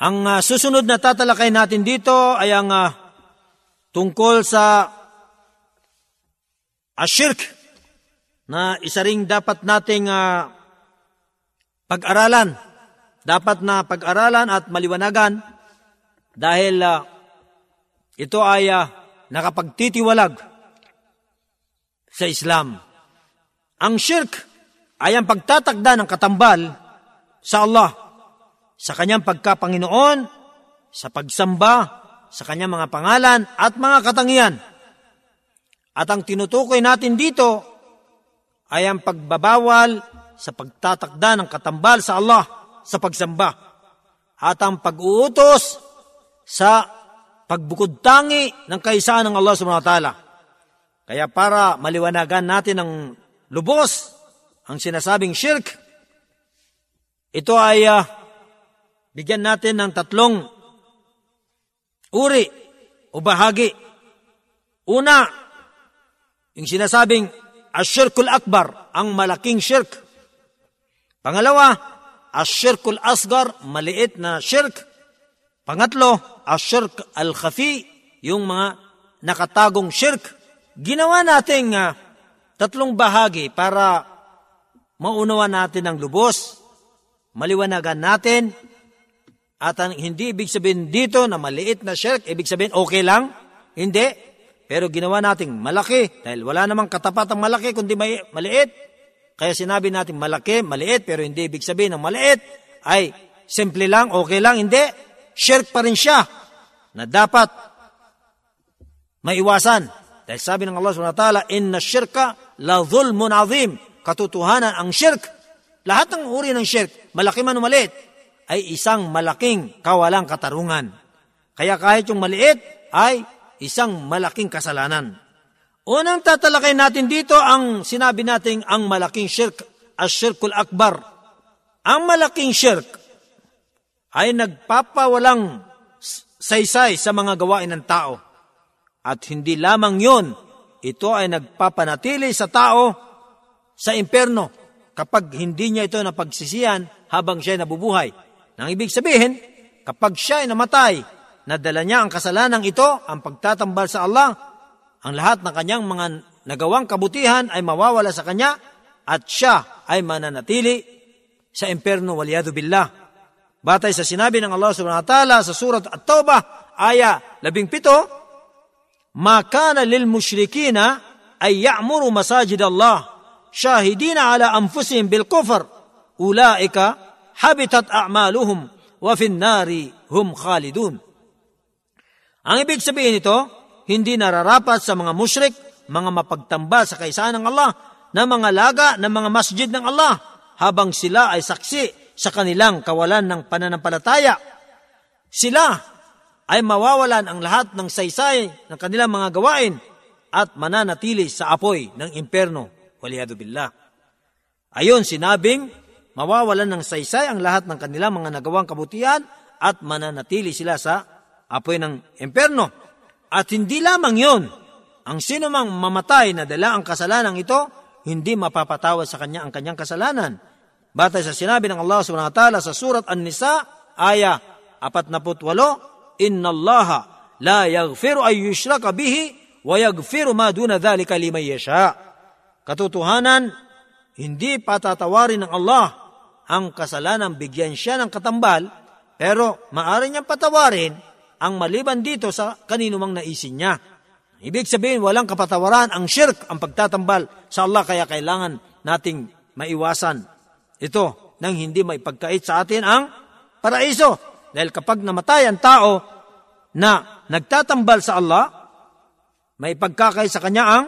Ang uh, susunod na tatalakay natin dito ay ang uh, tungkol sa ashirk na isa ring dapat nating uh, pag-aralan. Dapat na pag-aralan at maliwanagan dahil uh, ito ay uh, nakapagtitiwalag sa Islam. Ang shirk ay ang pagtatakda ng katambal sa Allah sa kanyang pagkapanginoon, sa pagsamba, sa kanyang mga pangalan at mga katangian. At ang tinutukoy natin dito ay ang pagbabawal sa pagtatakda ng katambal sa Allah sa pagsamba at ang pag-uutos sa pagbukod tangi ng kaisaan ng Allah subhanahu wa ta'ala. Kaya para maliwanagan natin ng lubos ang sinasabing shirk, ito ay uh, bigyan natin ng tatlong uri o bahagi. Una, yung sinasabing asyirkul akbar, ang malaking shirk. Pangalawa, asyirkul asgar, maliit na shirk. Pangatlo, asyirk al-khafi, yung mga nakatagong shirk. Ginawa natin uh, tatlong bahagi para maunawa natin ang lubos, maliwanagan natin at hindi ibig sabihin dito na maliit na shirk, ibig sabihin okay lang? Hindi. Pero ginawa nating malaki dahil wala namang katapat ang malaki kundi may, maliit. Kaya sinabi natin malaki, maliit, pero hindi ibig sabihin ng maliit ay simple lang, okay lang. Hindi. Shirk pa rin siya na dapat maiwasan. Dahil sabi ng Allah subhanahu wa ta'ala, Inna shirka la dhulmun azim. Katotohanan ang shirk. Lahat ng uri ng shirk, malaki man o maliit, ay isang malaking kawalang katarungan. Kaya kahit yung maliit ay isang malaking kasalanan. Unang tatalakay natin dito ang sinabi nating ang malaking shirk, as-shirkul akbar. Ang malaking shirk ay nagpapawalang saysay sa mga gawain ng tao. At hindi lamang yon, ito ay nagpapanatili sa tao sa imperno kapag hindi niya ito napagsisiyan habang siya nabubuhay. Nang ibig sabihin, kapag siya ay namatay, nadala niya ang kasalanan ito, ang pagtatambal sa Allah, ang lahat ng kanyang mga nagawang kabutihan ay mawawala sa kanya at siya ay mananatili sa imperno waliyadu billah. Batay sa sinabi ng Allah subhanahu wa ta'ala sa surat At-Tawbah, aya 17, Ma kana lil mushrikina ay ya'muru masajid Allah shahidina ala anfusihim bil kufr ulaika habitat a'maluhum wa fin nari hum khalidun. Ang ibig sabihin nito, hindi nararapat sa mga mushrik, mga mapagtambal sa kaisaan ng Allah, na mga laga ng mga masjid ng Allah, habang sila ay saksi sa kanilang kawalan ng pananampalataya. Sila ay mawawalan ang lahat ng saysay ng kanilang mga gawain at mananatili sa apoy ng imperno. Waliyadu billah. Ayon sinabing, mawawalan ng saysay ang lahat ng kanilang mga nagawang kabutihan at mananatili sila sa apoy ng imperno. At hindi lamang yon, ang sino mang mamatay na dala ang kasalanan ito, hindi mapapatawad sa kanya ang kanyang kasalanan. Batay sa sinabi ng Allah subhanahu wa ta'ala sa surat An-Nisa, aya 48, Inna Allah la yaghfiru ay yushraka bihi wa yaghfiru ma duna dhalika liman yasha. Katotohanan, hindi patatawarin ng Allah ang kasalanan, bigyan siya ng katambal, pero maaari niyang patawarin ang maliban dito sa kanino naisin niya. Ibig sabihin, walang kapatawaran ang shirk, ang pagtatambal sa Allah, kaya kailangan nating maiwasan ito nang hindi may pagkait sa atin ang paraiso. Dahil kapag namatay ang tao na nagtatambal sa Allah, may pagkakay sa kanya ang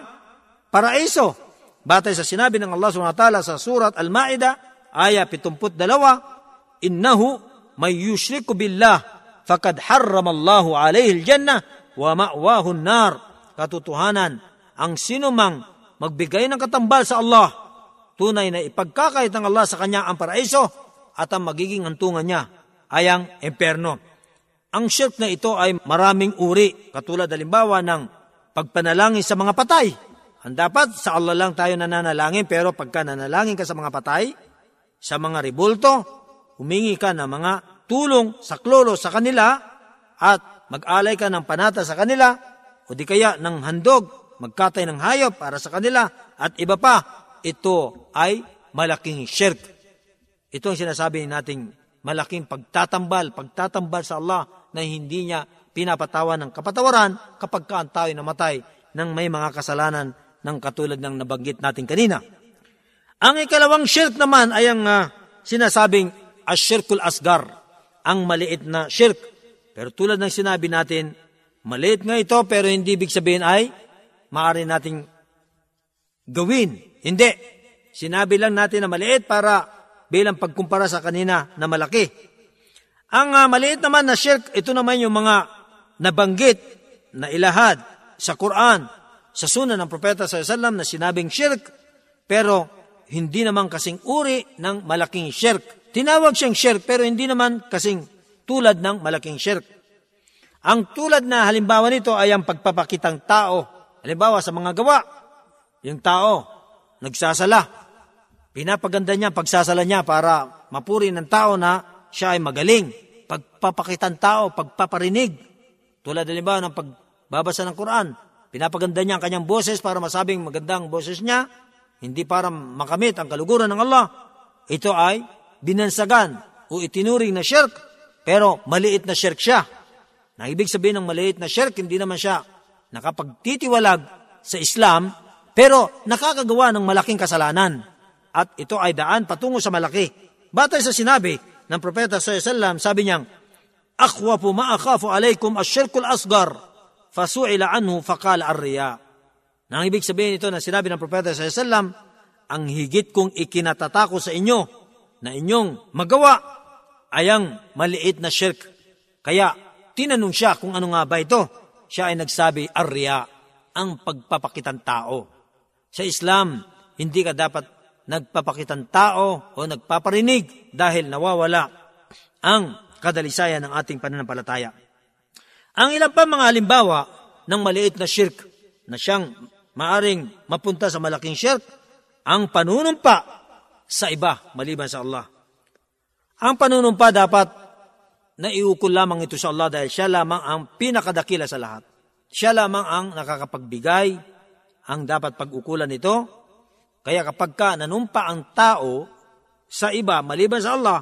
paraiso. Batay sa sinabi ng Allah subhanahu sa surat Al-Ma'idah, aya 72, innahu may yushriku billah fakad harramallahu alayhi al-jannah wa ma'wahu an-nar. Katotohanan, ang sinumang magbigay ng katambal sa Allah, tunay na ipagkakait ng Allah sa kanya ang paraiso at ang magiging antungan niya ay ang emperno. Ang shirk na ito ay maraming uri, katulad halimbawa ng pagpanalangin sa mga patay. Ang dapat sa Allah lang tayo nananalangin, pero pagka nanalangin ka sa mga patay, sa mga ribulto, humingi ka ng mga magtulong sa klolo sa kanila at mag-alay ka ng panata sa kanila o di kaya ng handog, magkatay ng hayop para sa kanila at iba pa, ito ay malaking shirk. Ito ang sinasabi nating malaking pagtatambal, pagtatambal sa Allah na hindi niya pinapatawan ng kapatawaran kapag ka ang tao namatay ng may mga kasalanan ng katulad ng nabanggit natin kanina. Ang ikalawang shirk naman ay ang uh, sinasabing asyirkul asgar, ang maliit na shirk. Pero tulad ng sinabi natin, maliit nga ito pero hindi ibig sabihin ay maaari nating gawin. Hindi. Sinabi lang natin na maliit para bilang pagkumpara sa kanina na malaki. Ang uh, maliit naman na shirk, ito naman yung mga nabanggit na ilahad sa Quran, sa sunan ng Propeta sa Sallam na sinabing shirk, pero hindi naman kasing uri ng malaking shirk. Tinawag siyang shirk pero hindi naman kasing tulad ng malaking shirk. Ang tulad na halimbawa nito ay ang pagpapakitang tao. Halimbawa sa mga gawa, yung tao nagsasala. Pinapaganda niya pagsasala niya para mapuri ng tao na siya ay magaling. Pagpapakitang tao, pagpaparinig. Tulad halimbawa ng pagbabasa ng Quran, pinapaganda niya ang kanyang boses para masabing magandang boses niya, hindi para makamit ang kaluguran ng Allah. Ito ay binansagan o itinuring na shirk, pero maliit na shirk siya. Na ibig sabihin ng maliit na shirk, hindi naman siya nakapagtitiwalag sa Islam, pero nakakagawa ng malaking kasalanan. At ito ay daan patungo sa malaki. Batay sa sinabi ng Propeta sallallahu sabi niyang, Akhwafu ma'akhafu alaykum asyirkul asgar, fasu'ila anhu faqala ar-riya. Nang ibig sabihin ito na sinabi ng Propeta sallallahu ang higit kong ikinatatakot sa inyo na inyong magawa ay ang maliit na shirk. Kaya tinanong siya kung ano nga ba ito. Siya ay nagsabi, arya, ang pagpapakitang tao. Sa Islam, hindi ka dapat nagpapakitang tao o nagpaparinig dahil nawawala ang kadalisayan ng ating pananampalataya. Ang ilang pa mga halimbawa ng maliit na shirk na siyang maaring mapunta sa malaking shirk, ang panunumpa sa iba maliban sa Allah. Ang panunumpa dapat na iukol lamang ito sa Allah dahil siya lamang ang pinakadakila sa lahat. Siya lamang ang nakakapagbigay, ang dapat pag-ukulan nito. Kaya kapag ka nanumpa ang tao sa iba maliban sa Allah,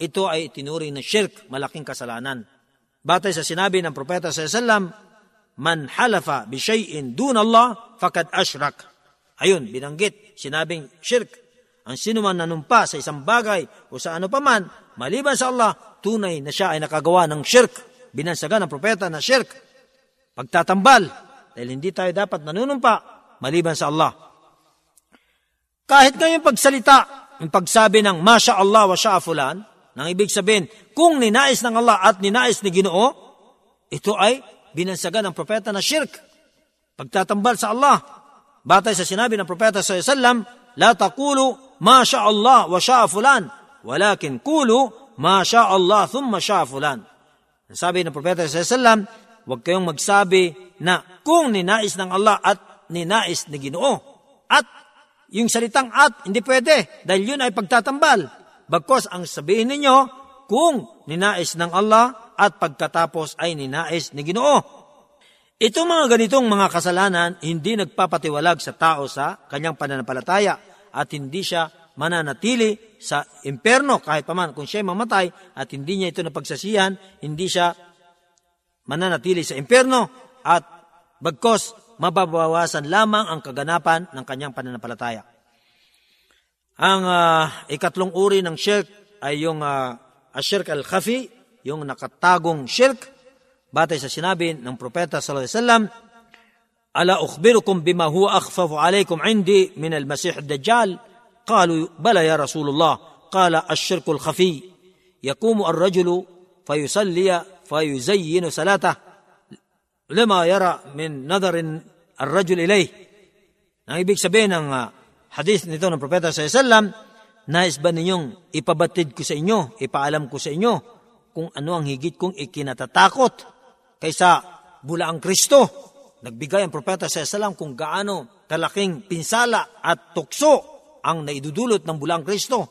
ito ay tinuring na shirk, malaking kasalanan. Batay sa sinabi ng Propeta sa Sallam, Man halafa bi shay'in dun Allah, fakad ashrak. Ayun, binanggit, sinabing shirk. Ang sino man nanumpa sa isang bagay o sa ano paman, maliban sa Allah, tunay na siya ay nakagawa ng shirk. Binansagan ng propeta na shirk. Pagtatambal, dahil hindi tayo dapat nanunumpa, maliban sa Allah. Kahit ngayong pagsalita, yung pagsabi ng Masya Allah wa sya'a fulan, nang ibig sabihin, kung ninais ng Allah at ninais ni Ginoo, ito ay binansagan ng propeta na shirk. Pagtatambal sa Allah. Batay sa sinabi ng propeta sa sallam, La taqulu ma sya Allah wa sya fulan, walakin kulu ma sya Allah thumma sya fulan. Sabi ng propeta sa sallam, huwag kayong magsabi na kung ninais ng Allah at ninais ni Ginoo. At yung salitang at, hindi pwede, dahil yun ay pagtatambal. Bagkos ang sabihin ninyo, kung ninais ng Allah at pagkatapos ay ninais ni Ginoo. Itong mga ganitong mga kasalanan, hindi nagpapatiwalag sa tao sa kanyang pananampalataya at hindi siya mananatili sa imperno kahit paman kung siya mamatay at hindi niya ito napagsasihan, hindi siya mananatili sa imperno at bagkos mababawasan lamang ang kaganapan ng kanyang pananampalataya. Ang uh, ikatlong uri ng shirk ay yung uh, ashirk al-khafi, yung nakatagong shirk, batay sa sinabi ng propeta sallallahu alaihi wasallam, Ala ukhbirukum bima huwa akhfafu alaykum indi min al-masih ad-dajjal? Qalu bala ya Rasulullah. Qala ash-shirku al-khafi. Yakumu ar-rajulu fayusalli fayuzayyinu salatah lima yara min nadarin ar-rajul ilayh. Ang ibig sabihin ng uh, hadith nito ng propeta alaihi wasallam, nais ba ninyong ipabatid ko sa inyo, ipaalam ko sa inyo kung ano ang higit kong ikinatatakot kaysa bula ang Kristo Nagbigay ang propeta sa salam kung gaano kalaking pinsala at tukso ang naidudulot ng bulang Kristo.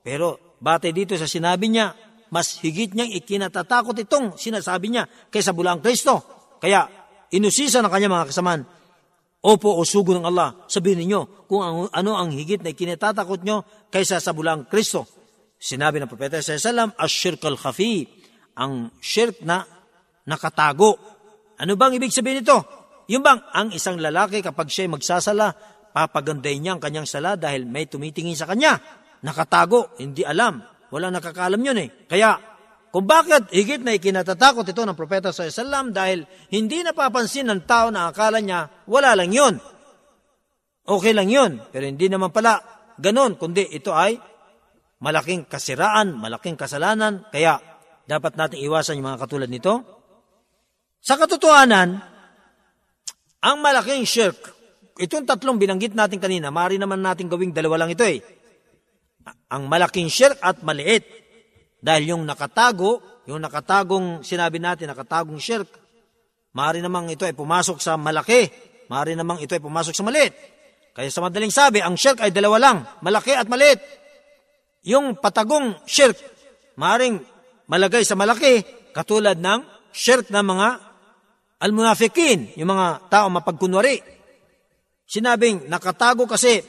Pero batay dito sa sinabi niya, mas higit niyang ikinatatakot itong sinasabi niya kaysa bulang Kristo. Kaya inusisa ng kanya mga kasamaan, Opo o sugo ng Allah, sabihin ninyo kung ang, ano ang higit na ikinatatakot nyo kaysa sa bulang Kristo. Sinabi ng Propeta sa Salam, Ash-shirk al-khafi, ang shirk na nakatago. Ano bang ibig sabihin nito? Yung bang ang isang lalaki kapag siya magsasala, papaganday niya ang kanyang sala dahil may tumitingin sa kanya. Nakatago, hindi alam. Wala nakakaalam yun eh. Kaya, kung bakit higit na ikinatatakot ito ng Propeta sa Islam dahil hindi napapansin ng tao na akala niya, wala lang yun. Okay lang yun, pero hindi naman pala ganon, kundi ito ay malaking kasiraan, malaking kasalanan, kaya dapat natin iwasan yung mga katulad nito. Sa katotohanan, ang malaking shirk, itong tatlong binanggit natin kanina, maaari naman natin gawing dalawa lang ito eh ang malaking shirk at maliit. Dahil yung nakatago, yung nakatagong sinabi natin, nakatagong shirk, maaari namang ito ay pumasok sa malaki, maaari namang ito ay pumasok sa maliit. Kaya sa madaling sabi, ang shirk ay dalawa lang, malaki at maliit. Yung patagong shirk, maaring malagay sa malaki, katulad ng shirk ng mga almunafikin, yung mga tao mapagkunwari. Sinabing nakatago kasi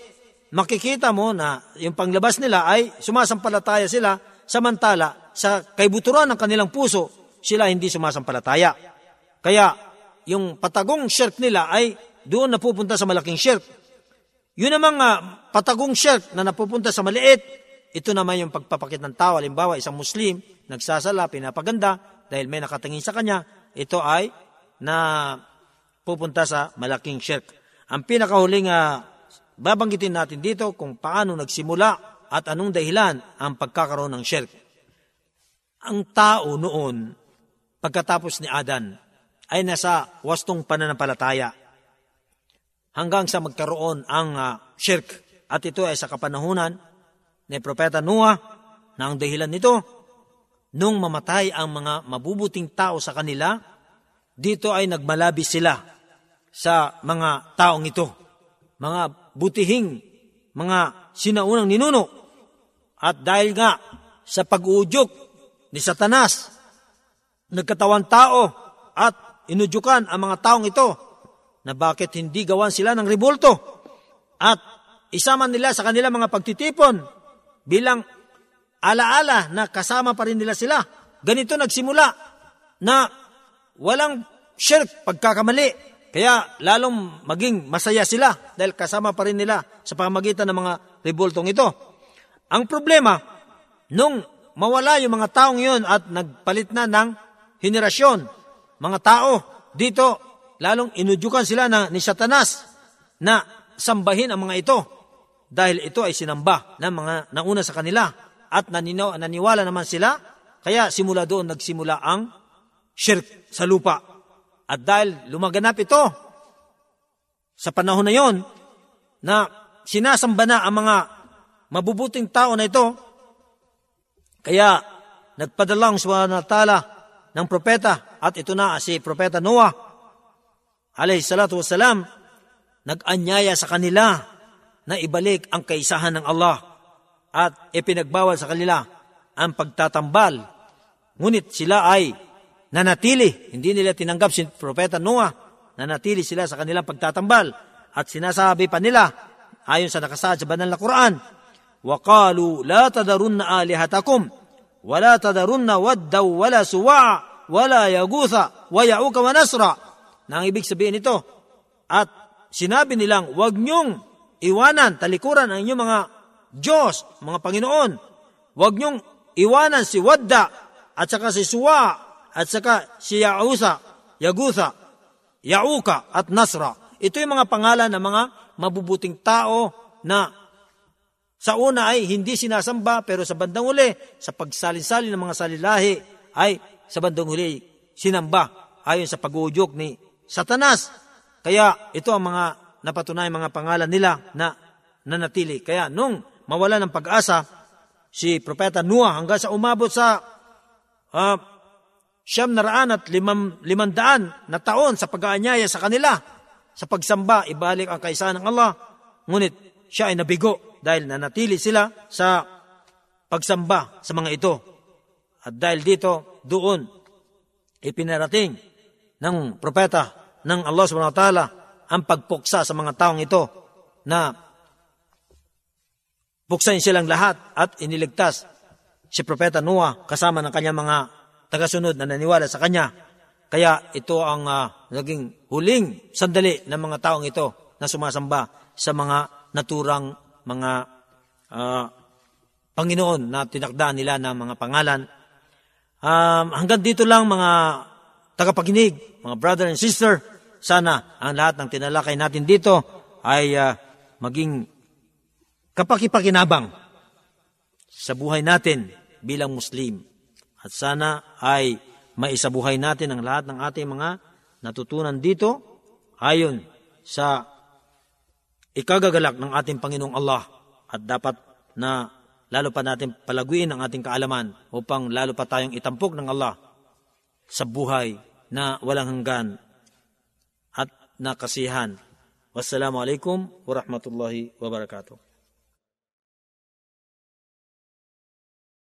makikita mo na yung panglabas nila ay sumasampalataya sila, samantala sa kaibuturan ng kanilang puso, sila hindi sumasampalataya. Kaya yung patagong shirk nila ay doon napupunta sa malaking shirk. Yun namang uh, patagong shirk na napupunta sa maliit, ito naman yung pagpapakit ng tao. Halimbawa, isang Muslim, nagsasala, pinapaganda, dahil may nakatingin sa kanya, ito ay na pupunta sa malaking shirk. Ang pinakahuling uh, Babanggitin natin dito kung paano nagsimula at anong dahilan ang pagkakaroon ng shirk. Ang tao noon, pagkatapos ni Adan, ay nasa wastong pananampalataya hanggang sa magkaroon ang uh, shirk. At ito ay sa kapanahunan ni Propeta Noah na ang dahilan nito, nung mamatay ang mga mabubuting tao sa kanila, dito ay nagmalabi sila sa mga taong ito. Mga butihing mga sinaunang ninuno. At dahil nga sa pag-uudyok ni Satanas, nagkatawan tao at inudyukan ang mga taong ito na bakit hindi gawan sila ng ribulto at isama nila sa kanila mga pagtitipon bilang alaala na kasama pa rin nila sila. Ganito nagsimula na walang shirk pagkakamali kaya lalong maging masaya sila dahil kasama pa rin nila sa pamagitan ng mga revoltong ito. Ang problema, nung mawala yung mga taong yun at nagpalit na ng henerasyon, mga tao, dito lalong inudyukan sila na, ni Satanas na sambahin ang mga ito dahil ito ay sinamba ng mga nauna sa kanila at nanino, naniwala naman sila, kaya simula doon nagsimula ang shirk sa lupa. At dahil lumaganap ito sa panahon na yon na sinasamba na ang mga mabubuting tao na ito, kaya nagpadala ang subhanahu ta'ala ng propeta at ito na si propeta Noah alayhi salatu wasalam nag-anyaya sa kanila na ibalik ang kaisahan ng Allah at ipinagbawal sa kanila ang pagtatambal. Ngunit sila ay nanatili. Hindi nila tinanggap si Propeta Noah. Nanatili sila sa kanilang pagtatambal. At sinasabi pa nila, ayon sa nakasaad sa banal na Quran, وَقَالُوا لَا تَذَرُنَّ آلِهَتَكُمْ وَلَا تَذَرُنَّ وَدَّوْ وَلَا سُوَعَ وَلَا يَغُوثَ وَيَعُوكَ وَنَسْرَ Na ang ibig sabihin nito, at sinabi nilang, huwag niyong iwanan, talikuran ang inyong mga Diyos, mga Panginoon. Huwag niyong iwanan si Wadda at saka si Suwa at saka si Yausa, Yagusa, Yauka at Nasra. Ito yung mga pangalan ng mga mabubuting tao na sa una ay hindi sinasamba pero sa bandang uli, sa pagsalin-salin ng mga salilahi ay sa bandang uli sinamba ayon sa pag-uudyok ni Satanas. Kaya ito ang mga napatunay mga pangalan nila na nanatili. Kaya nung mawala ng pag-asa, si Propeta Noah hanggang sa umabot sa uh, siyam na raan at limam, limandaan na taon sa pag-aanyaya sa kanila. Sa pagsamba, ibalik ang kaisahan ng Allah. Ngunit siya ay nabigo dahil nanatili sila sa pagsamba sa mga ito. At dahil dito, doon, ipinarating ng propeta ng Allah subhanahu wa ta'ala ang pagpuksa sa mga taong ito na buksain silang lahat at iniligtas si Propeta Noah kasama ng kanyang mga tagasunod na naniwala sa kanya. Kaya ito ang uh, naging huling sandali ng mga taong ito na sumasamba sa mga naturang mga uh, Panginoon na tinakda nila ng mga pangalan. Um, hanggang dito lang mga tagapakinig, mga brother and sister, sana ang lahat ng tinalakay natin dito ay uh, maging kapakipakinabang sa buhay natin bilang Muslim. At sana ay maisabuhay natin ang lahat ng ating mga natutunan dito ayon sa ikagagalak ng ating Panginoong Allah at dapat na lalo pa natin palaguin ang ating kaalaman upang lalo pa tayong itampok ng Allah sa buhay na walang hanggan at nakasihan. Wassalamualaikum warahmatullahi wabarakatuh.